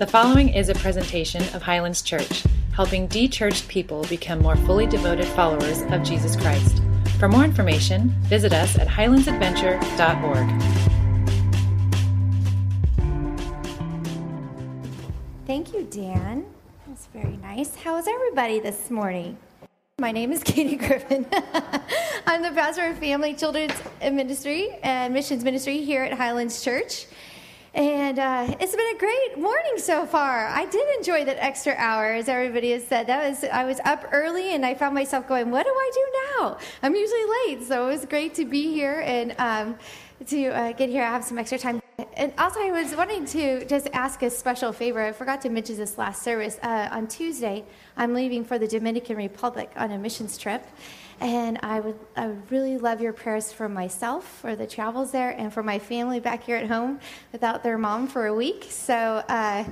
The following is a presentation of Highlands Church, helping de churched people become more fully devoted followers of Jesus Christ. For more information, visit us at highlandsadventure.org. Thank you, Dan. That's very nice. How is everybody this morning? My name is Katie Griffin. I'm the pastor of Family Children's Ministry and Missions Ministry here at Highlands Church. And uh, it's been a great morning so far. I did enjoy that extra hour, as everybody has said. That was I was up early, and I found myself going, "What do I do now?" I'm usually late, so it was great to be here and um, to uh, get here. I have some extra time. And also, I was wanting to just ask a special favor. I forgot to mention this last service. Uh, on Tuesday, I'm leaving for the Dominican Republic on a missions trip. And I would, I would really love your prayers for myself, for the travels there, and for my family back here at home without their mom for a week. So uh,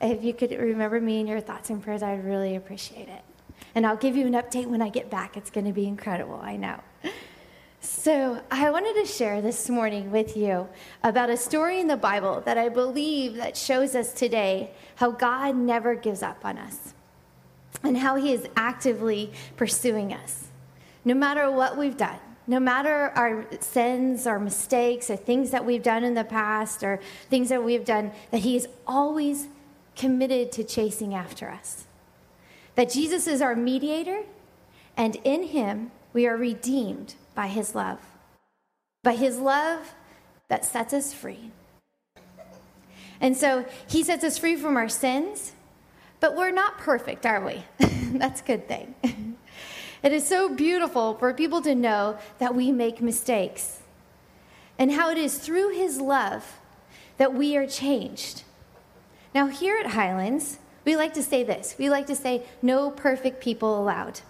if you could remember me in your thoughts and prayers, I'd really appreciate it. And I'll give you an update when I get back. It's going to be incredible, I know. So, I wanted to share this morning with you about a story in the Bible that I believe that shows us today how God never gives up on us and how he is actively pursuing us no matter what we've done, no matter our sins or mistakes or things that we've done in the past or things that we've done, that He is always committed to chasing after us. That Jesus is our mediator, and in Him we are redeemed by His love. By His love that sets us free. And so He sets us free from our sins, but we're not perfect, are we? That's a good thing. It is so beautiful for people to know that we make mistakes and how it is through His love that we are changed. Now, here at Highlands, we like to say this we like to say, no perfect people allowed.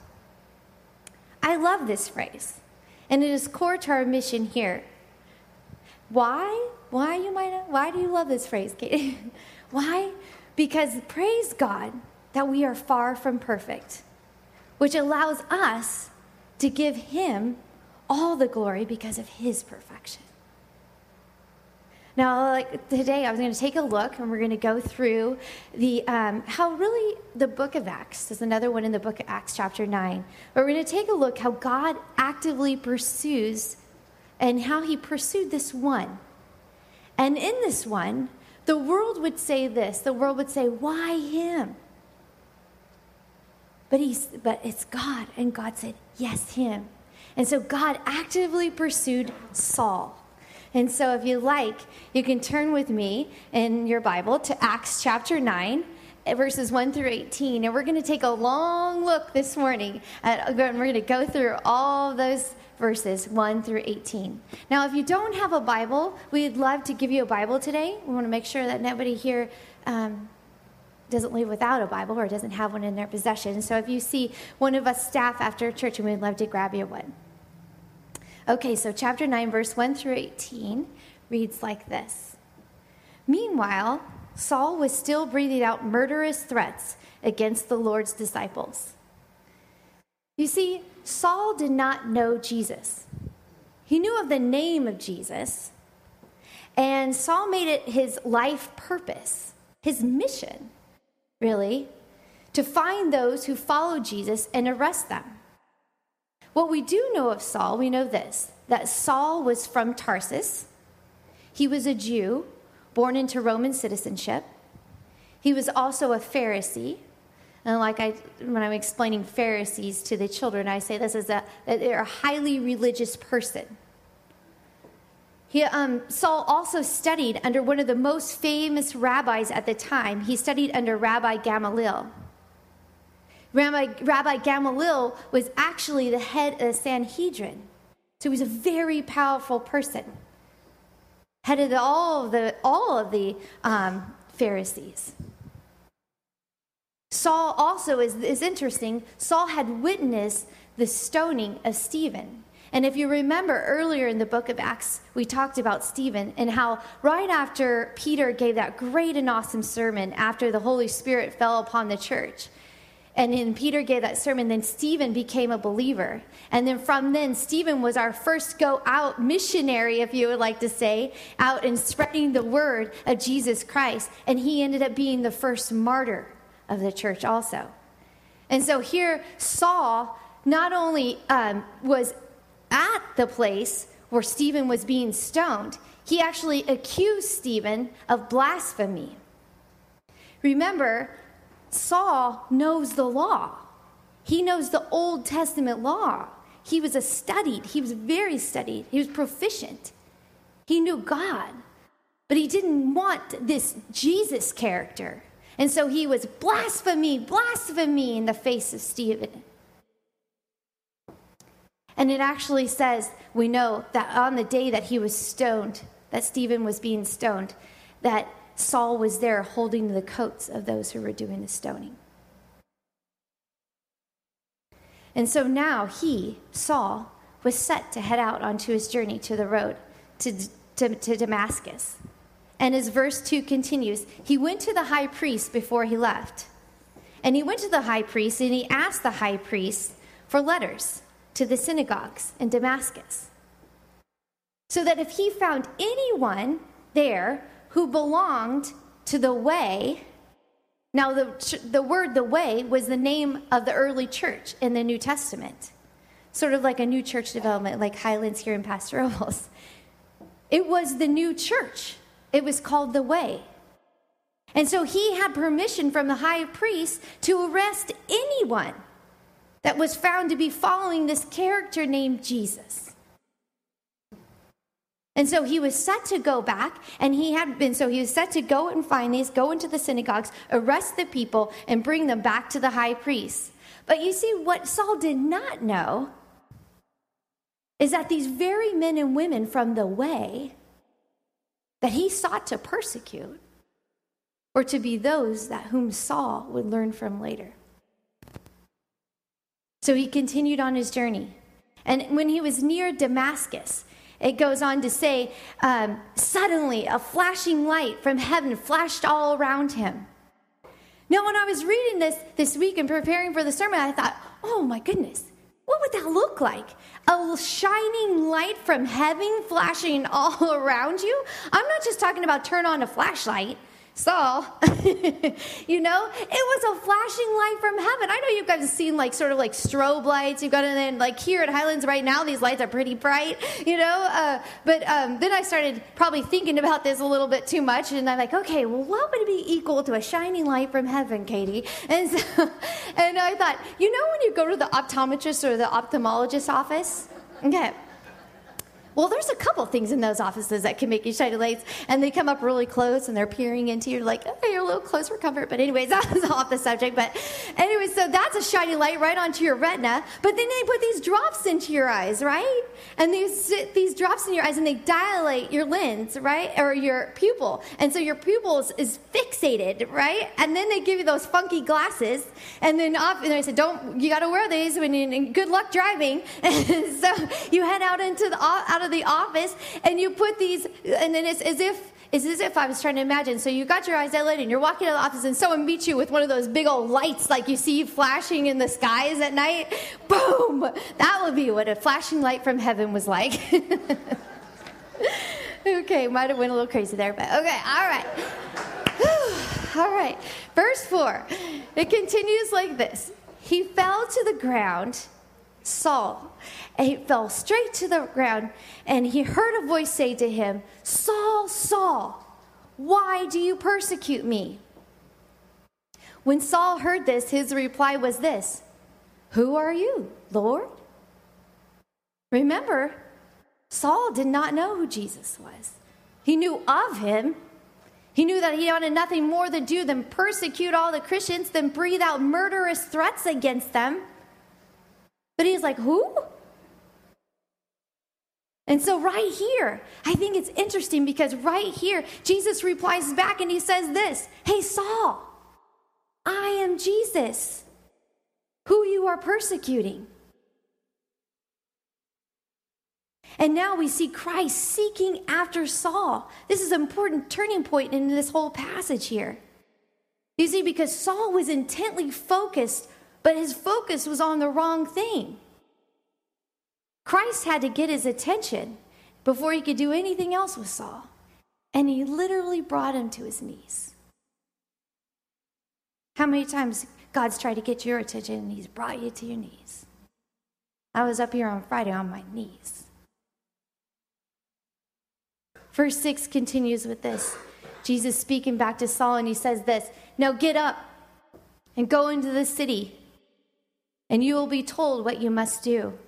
I love this phrase, and it is core to our mission here. Why? Why you might why do you love this phrase, Katie? why? Because praise God that we are far from perfect which allows us to give Him all the glory because of His perfection. Now, like today, I was going to take a look, and we're going to go through the um, how really the Book of Acts. There's another one in the Book of Acts, chapter nine. But we're going to take a look how God actively pursues, and how He pursued this one. And in this one, the world would say this: the world would say, "Why him?" But, he's, but it's God. And God said, Yes, him. And so God actively pursued Saul. And so, if you like, you can turn with me in your Bible to Acts chapter 9, verses 1 through 18. And we're going to take a long look this morning. At, we're going to go through all those verses 1 through 18. Now, if you don't have a Bible, we'd love to give you a Bible today. We want to make sure that nobody here um, doesn't live without a Bible or doesn't have one in their possession. So if you see one of us staff after church, and we'd love to grab you one. Okay, so chapter 9, verse 1 through 18 reads like this Meanwhile, Saul was still breathing out murderous threats against the Lord's disciples. You see, Saul did not know Jesus. He knew of the name of Jesus, and Saul made it his life purpose, his mission, really, to find those who follow Jesus and arrest them. What we do know of Saul, we know this that Saul was from Tarsus. He was a Jew born into Roman citizenship. He was also a Pharisee. And like I, when I'm explaining Pharisees to the children, I say this is a, that they're a highly religious person. He, um, Saul also studied under one of the most famous rabbis at the time. He studied under Rabbi Gamaliel. Rabbi, Rabbi Gamaliel was actually the head of the Sanhedrin. So he was a very powerful person. Headed all of the, all of the um, Pharisees. Saul also is, is interesting. Saul had witnessed the stoning of Stephen. And if you remember earlier in the book of Acts, we talked about Stephen and how right after Peter gave that great and awesome sermon after the Holy Spirit fell upon the church, and then Peter gave that sermon. Then Stephen became a believer. And then from then, Stephen was our first go out missionary, if you would like to say, out and spreading the word of Jesus Christ. And he ended up being the first martyr of the church also. And so here, Saul not only um, was at the place where Stephen was being stoned, he actually accused Stephen of blasphemy. Remember, Saul knows the law. He knows the Old Testament law. He was a studied, he was very studied, he was proficient. He knew God, but he didn't want this Jesus character. And so he was blasphemy, blasphemy in the face of Stephen. And it actually says, we know that on the day that he was stoned, that Stephen was being stoned, that Saul was there holding the coats of those who were doing the stoning. And so now he, Saul, was set to head out onto his journey to the road to, to, to, Damascus. And as verse 2 continues, he went to the high priest before he left. And he went to the high priest and he asked the high priest for letters to the synagogues in Damascus. So that if he found anyone there who belonged to the way. Now, the, the word the way was the name of the early church in the New Testament, sort of like a new church development, like Highlands here in Paso Robles. It was the new church, it was called the way. And so he had permission from the high priest to arrest anyone that was found to be following this character named Jesus. And so he was set to go back, and he had been, so he was set to go and find these, go into the synagogues, arrest the people, and bring them back to the high priest. But you see, what Saul did not know is that these very men and women from the way that he sought to persecute were to be those that whom Saul would learn from later. So he continued on his journey. And when he was near Damascus, it goes on to say, um, suddenly a flashing light from heaven flashed all around him. Now, when I was reading this this week and preparing for the sermon, I thought, oh my goodness, what would that look like? A shining light from heaven flashing all around you? I'm not just talking about turn on a flashlight. Saul, you know, it was a flashing light from heaven. I know you guys have seen like sort of like strobe lights. You've got it in like here at Highlands right now, these lights are pretty bright, you know. Uh, but um, then I started probably thinking about this a little bit too much, and I'm like, okay, well, what would be equal to a shining light from heaven, Katie? And so, and I thought, you know, when you go to the optometrist or the ophthalmologist office, okay well, there's a couple things in those offices that can make you shiny lights, and they come up really close and they're peering into you, like, okay, you're a little close for comfort. But, anyways, that's off the subject. But, anyway, so that's a shiny light right onto your retina. But then they put these drops into your eyes, right? And these, these drops in your eyes and they dilate your lens, right? Or your pupil. And so your pupil is, fixated, right? And then they give you those funky glasses. And then off, and I said, don't, you got to wear these when you, good luck driving. And so you head out into the, out of the office and you put these, and then it's as if, it's as if I was trying to imagine. So you got your eyes dilated and you're walking to the office and someone meets you with one of those big old lights like you see flashing in the skies at night. Boom! That would be what a flashing light from heaven was like. okay, might have went a little crazy there, but okay, all right. all right. Verse 4. It continues like this. He fell to the ground Saul. And he fell straight to the ground, and he heard a voice say to him, Saul, Saul, why do you persecute me? When Saul heard this, his reply was this Who are you, Lord? Remember, Saul did not know who Jesus was. He knew of him. He knew that he wanted nothing more to do than persecute all the Christians, than breathe out murderous threats against them. But he's like, Who? And so, right here, I think it's interesting because right here, Jesus replies back and he says this Hey, Saul, I am Jesus, who you are persecuting. And now we see Christ seeking after Saul. This is an important turning point in this whole passage here. You see, because Saul was intently focused but his focus was on the wrong thing. Christ had to get his attention before he could do anything else with Saul. And he literally brought him to his knees. How many times God's tried to get your attention and he's brought you to your knees? I was up here on Friday on my knees. Verse 6 continues with this Jesus speaking back to Saul, and he says this Now get up and go into the city, and you will be told what you must do.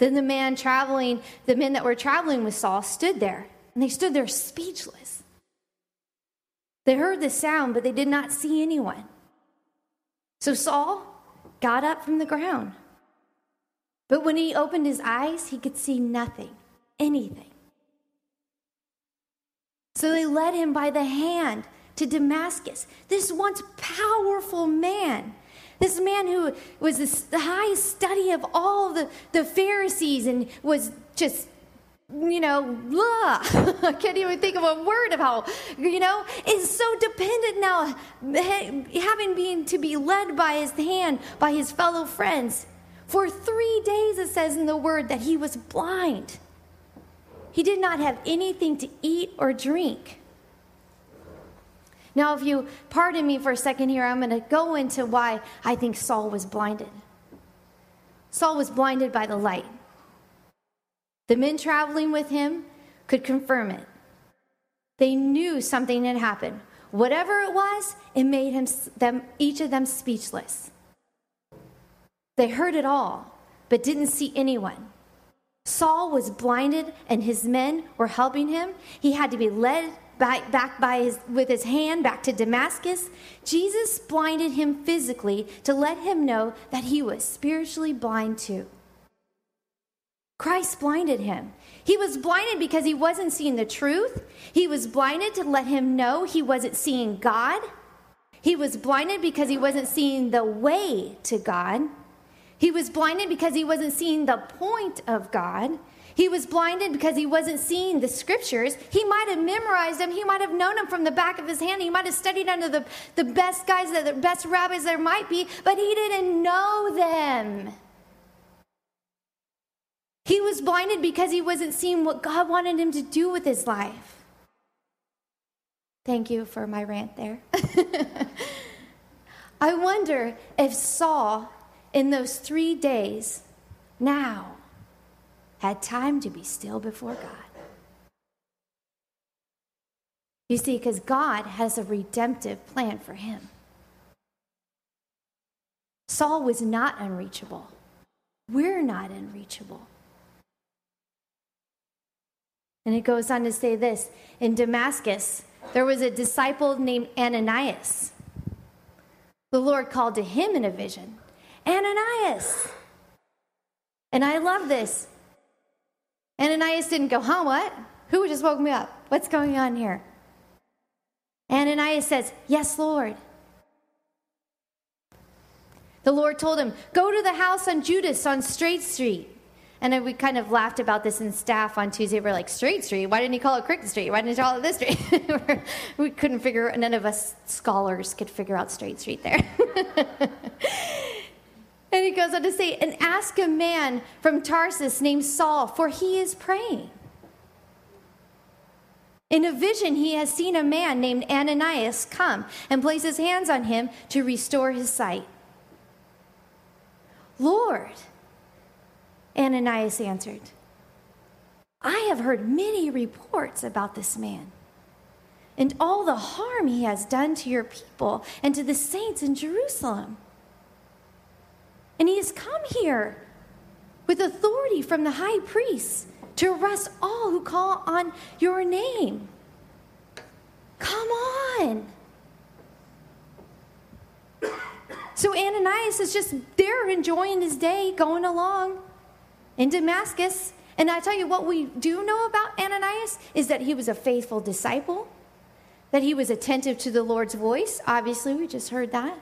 Then the man traveling, the men that were traveling with Saul stood there, and they stood there speechless. They heard the sound, but they did not see anyone. So Saul got up from the ground. But when he opened his eyes, he could see nothing, anything. So they led him by the hand to Damascus, this once powerful man this man who was the highest study of all the, the Pharisees and was just you know, blah. I can't even think of a word of how, you know, is so dependent now, having been to be led by his hand by his fellow friends. For three days, it says in the word that he was blind. He did not have anything to eat or drink. Now, if you pardon me for a second here, I'm going to go into why I think Saul was blinded. Saul was blinded by the light. The men traveling with him could confirm it. They knew something had happened. Whatever it was, it made him, them, each of them speechless. They heard it all, but didn't see anyone. Saul was blinded, and his men were helping him. He had to be led back, back by his, with his hand back to Damascus, Jesus blinded him physically to let him know that he was spiritually blind too. Christ blinded him. He was blinded because he wasn't seeing the truth. He was blinded to let him know he wasn't seeing God. He was blinded because he wasn't seeing the way to God. He was blinded because he wasn't seeing the point of God. He was blinded because he wasn't seeing the scriptures. He might have memorized them. He might have known them from the back of his hand. He might have studied under the, the best guys, the best rabbis there might be, but he didn't know them. He was blinded because he wasn't seeing what God wanted him to do with his life. Thank you for my rant there. I wonder if Saul, in those three days, now, had time to be still before God. You see, because God has a redemptive plan for him. Saul was not unreachable. We're not unreachable. And it goes on to say this in Damascus, there was a disciple named Ananias. The Lord called to him in a vision Ananias. And I love this. Ananias didn't go, huh, what? Who just woke me up? What's going on here? Ananias says, Yes, Lord. The Lord told him, Go to the house on Judas on Straight Street. And we kind of laughed about this in staff on Tuesday. We're like, Straight Street? Why didn't he call it Cricket Street? Why didn't he call it this street? we couldn't figure, none of us scholars could figure out Straight Street there. He goes on to say, and ask a man from Tarsus named Saul, for he is praying. In a vision, he has seen a man named Ananias come and place his hands on him to restore his sight. Lord, Ananias answered, I have heard many reports about this man and all the harm he has done to your people and to the saints in Jerusalem. And he has come here with authority from the high priest to arrest all who call on your name. Come on. So Ananias is just there enjoying his day, going along in Damascus. And I tell you what we do know about Ananias is that he was a faithful disciple, that he was attentive to the Lord's voice. Obviously, we just heard that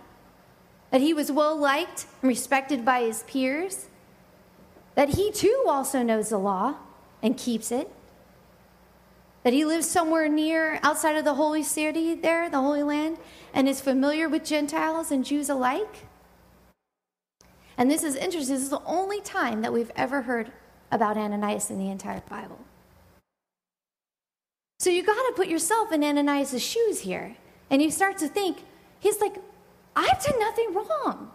that he was well liked and respected by his peers, that he too also knows the law and keeps it, that he lives somewhere near outside of the holy city there, the Holy Land, and is familiar with Gentiles and Jews alike. And this is interesting. This is the only time that we've ever heard about Ananias in the entire Bible. So you got to put yourself in Ananias' shoes here. And you start to think, he's like, I've done nothing wrong.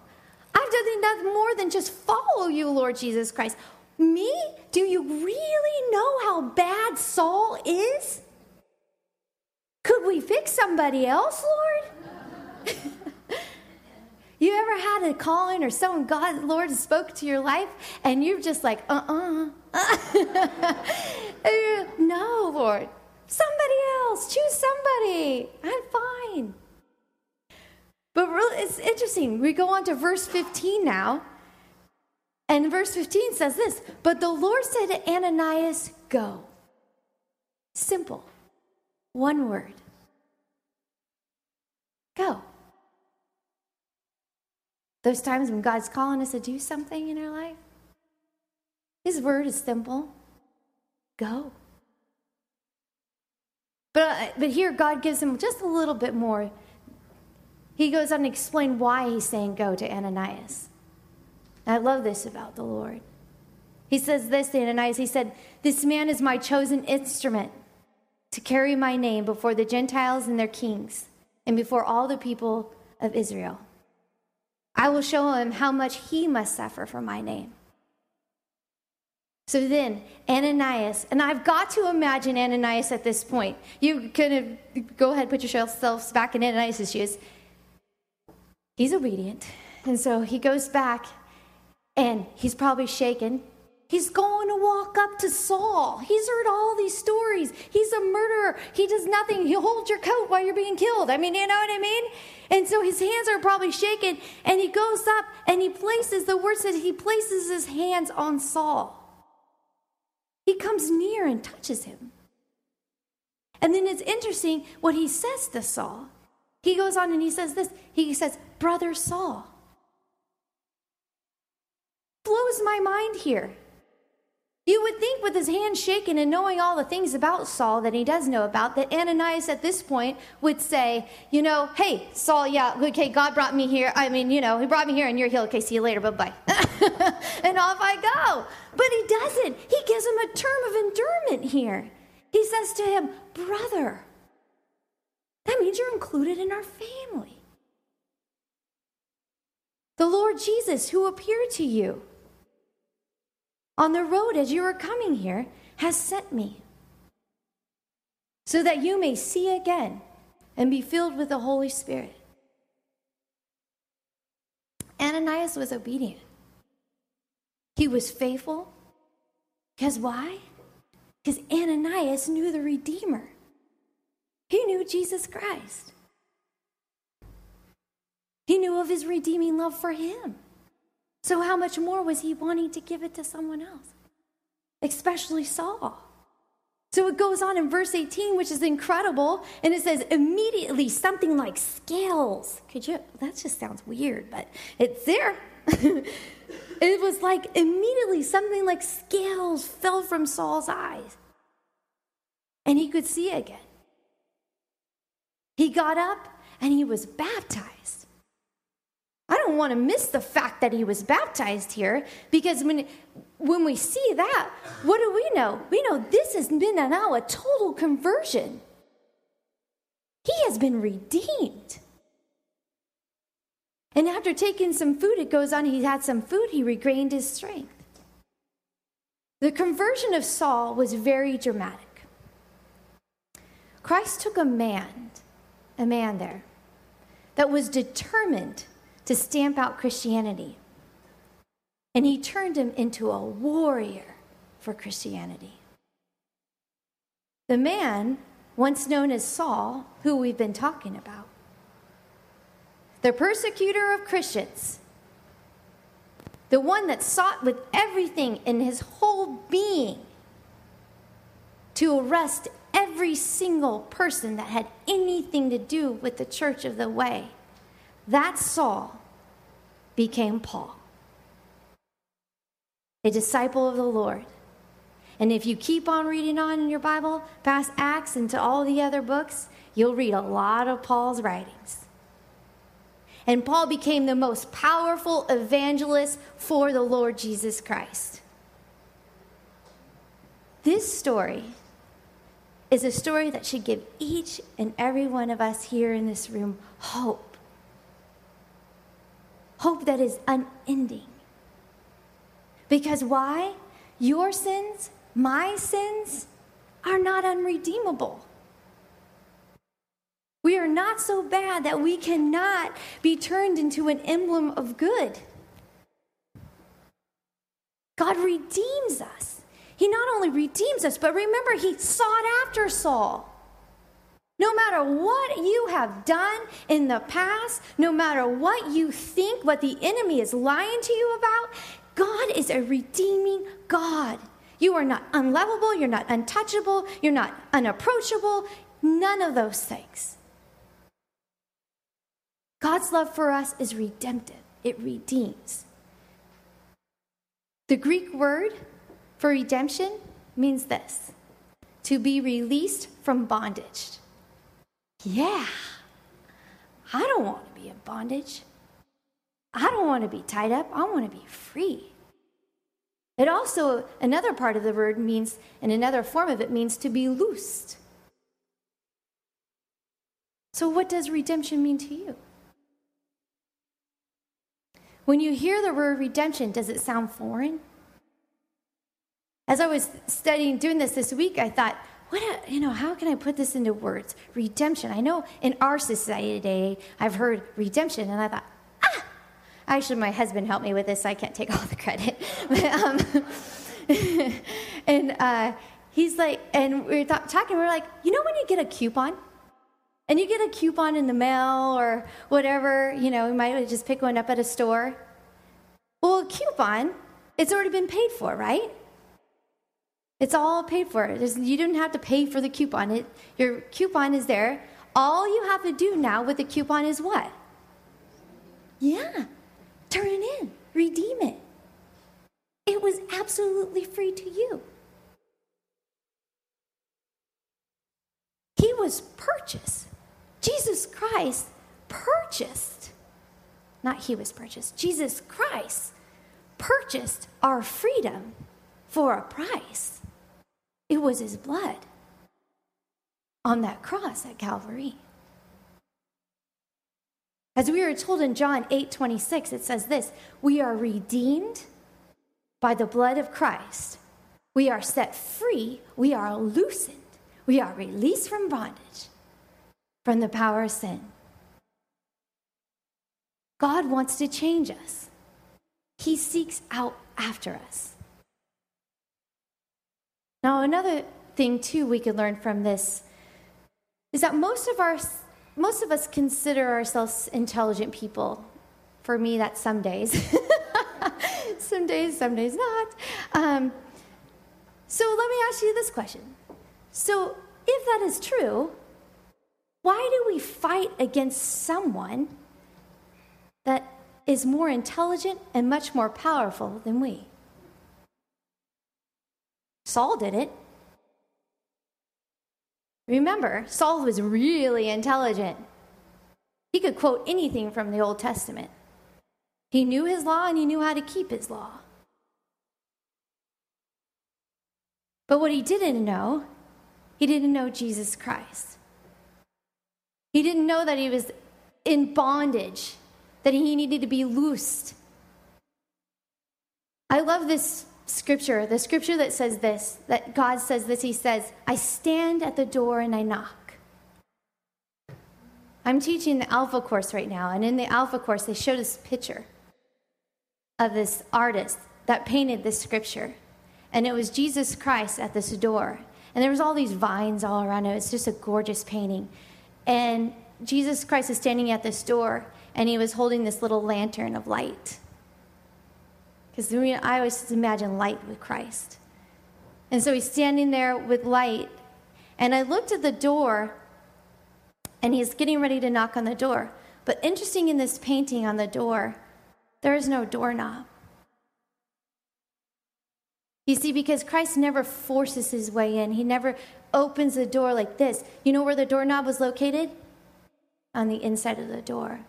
I've done nothing more than just follow you, Lord Jesus Christ. Me? Do you really know how bad Saul is? Could we fix somebody else, Lord? you ever had a calling or someone God, Lord, spoke to your life and you're just like, uh uh-uh. uh. no, Lord. Somebody else. Choose somebody. I'm fine. But really, it's interesting. We go on to verse 15 now. And verse 15 says this But the Lord said to Ananias, Go. Simple. One word. Go. Those times when God's calling us to do something in our life, His word is simple go. But, uh, but here, God gives him just a little bit more. He goes on to explain why he's saying go to Ananias. I love this about the Lord. He says this to Ananias He said, This man is my chosen instrument to carry my name before the Gentiles and their kings and before all the people of Israel. I will show him how much he must suffer for my name. So then, Ananias, and I've got to imagine Ananias at this point. You could go ahead, put yourselves back in Ananias' shoes. He's obedient. And so he goes back and he's probably shaken. He's going to walk up to Saul. He's heard all these stories. He's a murderer. He does nothing. He'll hold your coat while you're being killed. I mean, you know what I mean? And so his hands are probably shaken. And he goes up and he places, the word says, he places his hands on Saul. He comes near and touches him. And then it's interesting what he says to Saul. He goes on and he says this He says, Brother Saul blows my mind here. You would think, with his hand shaken and knowing all the things about Saul that he does know about, that Ananias at this point would say, You know, hey, Saul, yeah, okay, God brought me here. I mean, you know, he brought me here and you're healed. Okay, see you later. Bye bye. and off I go. But he doesn't. He gives him a term of endearment here. He says to him, Brother. That means you're included in our family. The Lord Jesus, who appeared to you on the road as you were coming here, has sent me so that you may see again and be filled with the Holy Spirit. Ananias was obedient. He was faithful. Because why? Because Ananias knew the Redeemer, he knew Jesus Christ. He knew of his redeeming love for him. So, how much more was he wanting to give it to someone else, especially Saul? So it goes on in verse 18, which is incredible, and it says, immediately something like scales. Could you? That just sounds weird, but it's there. it was like immediately something like scales fell from Saul's eyes, and he could see again. He got up and he was baptized. I don't want to miss the fact that he was baptized here because when, when we see that, what do we know? We know this has been now a total conversion. He has been redeemed. And after taking some food, it goes on, he had some food, he regained his strength. The conversion of Saul was very dramatic. Christ took a man, a man there, that was determined to stamp out Christianity. And he turned him into a warrior for Christianity. The man, once known as Saul, who we've been talking about, the persecutor of Christians, the one that sought with everything in his whole being to arrest every single person that had anything to do with the church of the way that Saul became Paul, a disciple of the Lord. And if you keep on reading on in your Bible, past Acts and to all the other books, you'll read a lot of Paul's writings. And Paul became the most powerful evangelist for the Lord Jesus Christ. This story is a story that should give each and every one of us here in this room hope. Hope that is unending. Because why? Your sins, my sins, are not unredeemable. We are not so bad that we cannot be turned into an emblem of good. God redeems us. He not only redeems us, but remember, He sought after Saul. No matter what you have done in the past, no matter what you think, what the enemy is lying to you about, God is a redeeming God. You are not unlovable, you're not untouchable, you're not unapproachable, none of those things. God's love for us is redemptive, it redeems. The Greek word for redemption means this to be released from bondage. Yeah, I don't want to be in bondage. I don't want to be tied up. I want to be free. It also, another part of the word means, and another form of it means to be loosed. So, what does redemption mean to you? When you hear the word redemption, does it sound foreign? As I was studying, doing this this week, I thought, what, a, you know, how can I put this into words? Redemption. I know in our society today, I've heard redemption, and I thought, ah! Actually, my husband helped me with this, so I can't take all the credit. um, and uh, he's like, and we were th- talking, we are like, you know, when you get a coupon, and you get a coupon in the mail or whatever, you know, you might just pick one up at a store. Well, a coupon, it's already been paid for, right? It's all paid for. There's, you didn't have to pay for the coupon. It, your coupon is there. All you have to do now with the coupon is what? Yeah, turn it in, redeem it. It was absolutely free to you. He was purchased. Jesus Christ purchased, not he was purchased, Jesus Christ purchased our freedom for a price. It was his blood on that cross at Calvary. As we are told in John 8 26, it says this We are redeemed by the blood of Christ. We are set free. We are loosened. We are released from bondage from the power of sin. God wants to change us, He seeks out after us. Now, another thing, too, we could learn from this is that most of, our, most of us consider ourselves intelligent people. For me, that's some days. some days, some days not. Um, so let me ask you this question. So, if that is true, why do we fight against someone that is more intelligent and much more powerful than we? Saul did it. Remember, Saul was really intelligent. He could quote anything from the Old Testament. He knew his law and he knew how to keep his law. But what he didn't know, he didn't know Jesus Christ. He didn't know that he was in bondage, that he needed to be loosed. I love this scripture, the scripture that says this, that God says this. He says, I stand at the door and I knock. I'm teaching the Alpha course right now, and in the Alpha course, they show this picture of this artist that painted this scripture. And it was Jesus Christ at this door. And there was all these vines all around it. It's just a gorgeous painting. And Jesus Christ is standing at this door, and he was holding this little lantern of light. Because I always just imagine light with Christ. And so he's standing there with light. And I looked at the door, and he's getting ready to knock on the door. But interesting in this painting on the door, there is no doorknob. You see, because Christ never forces his way in, he never opens the door like this. You know where the doorknob was located? On the inside of the door.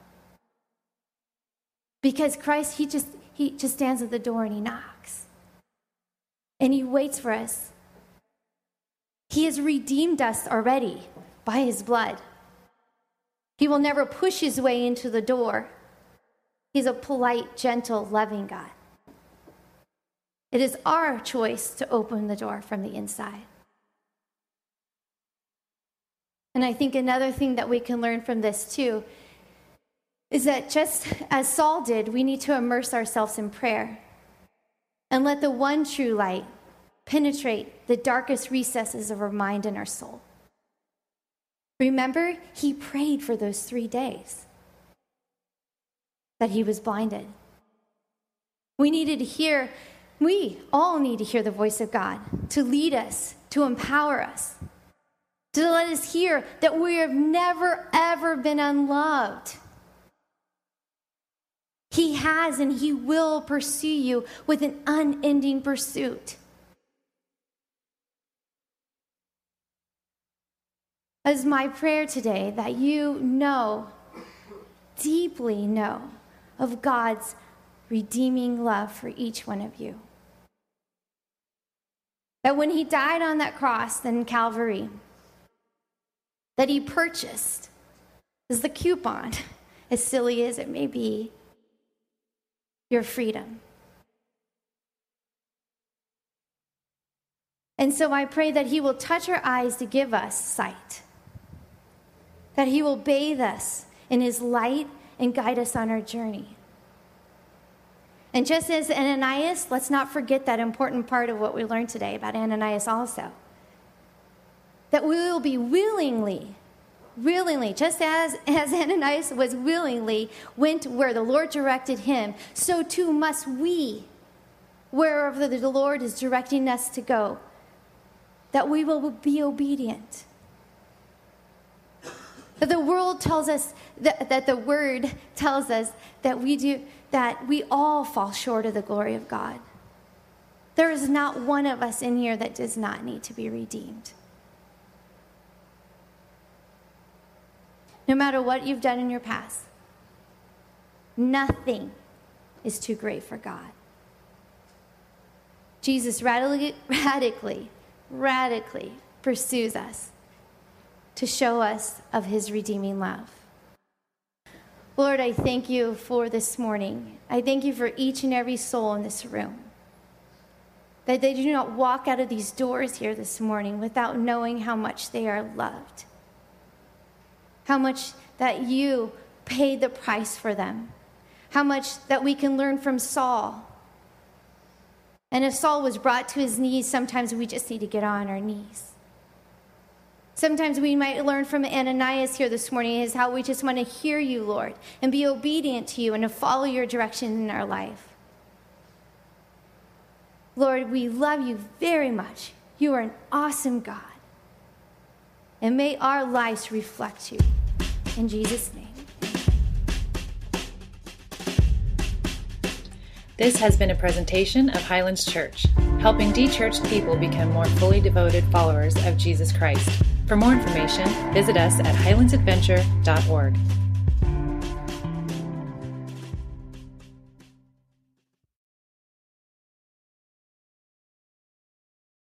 Because Christ, he just, he just stands at the door and he knocks. And he waits for us. He has redeemed us already by his blood. He will never push his way into the door. He's a polite, gentle, loving God. It is our choice to open the door from the inside. And I think another thing that we can learn from this too is that just as Saul did, we need to immerse ourselves in prayer and let the one true light penetrate the darkest recesses of our mind and our soul. Remember, he prayed for those three days that he was blinded. We needed to hear, we all need to hear the voice of God to lead us, to empower us, to let us hear that we have never, ever been unloved. He has and He will pursue you with an unending pursuit. As my prayer today that you know, deeply know, of God's redeeming love for each one of you. That when He died on that cross in Calvary, that He purchased is the coupon, as silly as it may be, your freedom. And so I pray that He will touch our eyes to give us sight that He will bathe us in His light and guide us on our journey. And just as Ananias, let's not forget that important part of what we learned today about Ananias also. That we will be willingly, willingly, just as, as Ananias was willingly went where the Lord directed him, so too must we, wherever the Lord is directing us to go, that we will be obedient That the world tells us that, that the word tells us that we do that we all fall short of the glory of God. There is not one of us in here that does not need to be redeemed. No matter what you've done in your past, nothing is too great for God. Jesus radically, radically, radically pursues us to show us of his redeeming love. Lord, I thank you for this morning. I thank you for each and every soul in this room. That they do not walk out of these doors here this morning without knowing how much they are loved. How much that you paid the price for them. How much that we can learn from Saul. And if Saul was brought to his knees, sometimes we just need to get on our knees. Sometimes we might learn from Ananias here this morning is how we just want to hear you, Lord, and be obedient to you and to follow your direction in our life. Lord, we love you very much. You are an awesome God. And may our lives reflect you. In Jesus' name. This has been a presentation of Highlands Church, helping de-churched people become more fully devoted followers of Jesus Christ. For more information, visit us at highlandsadventure.org.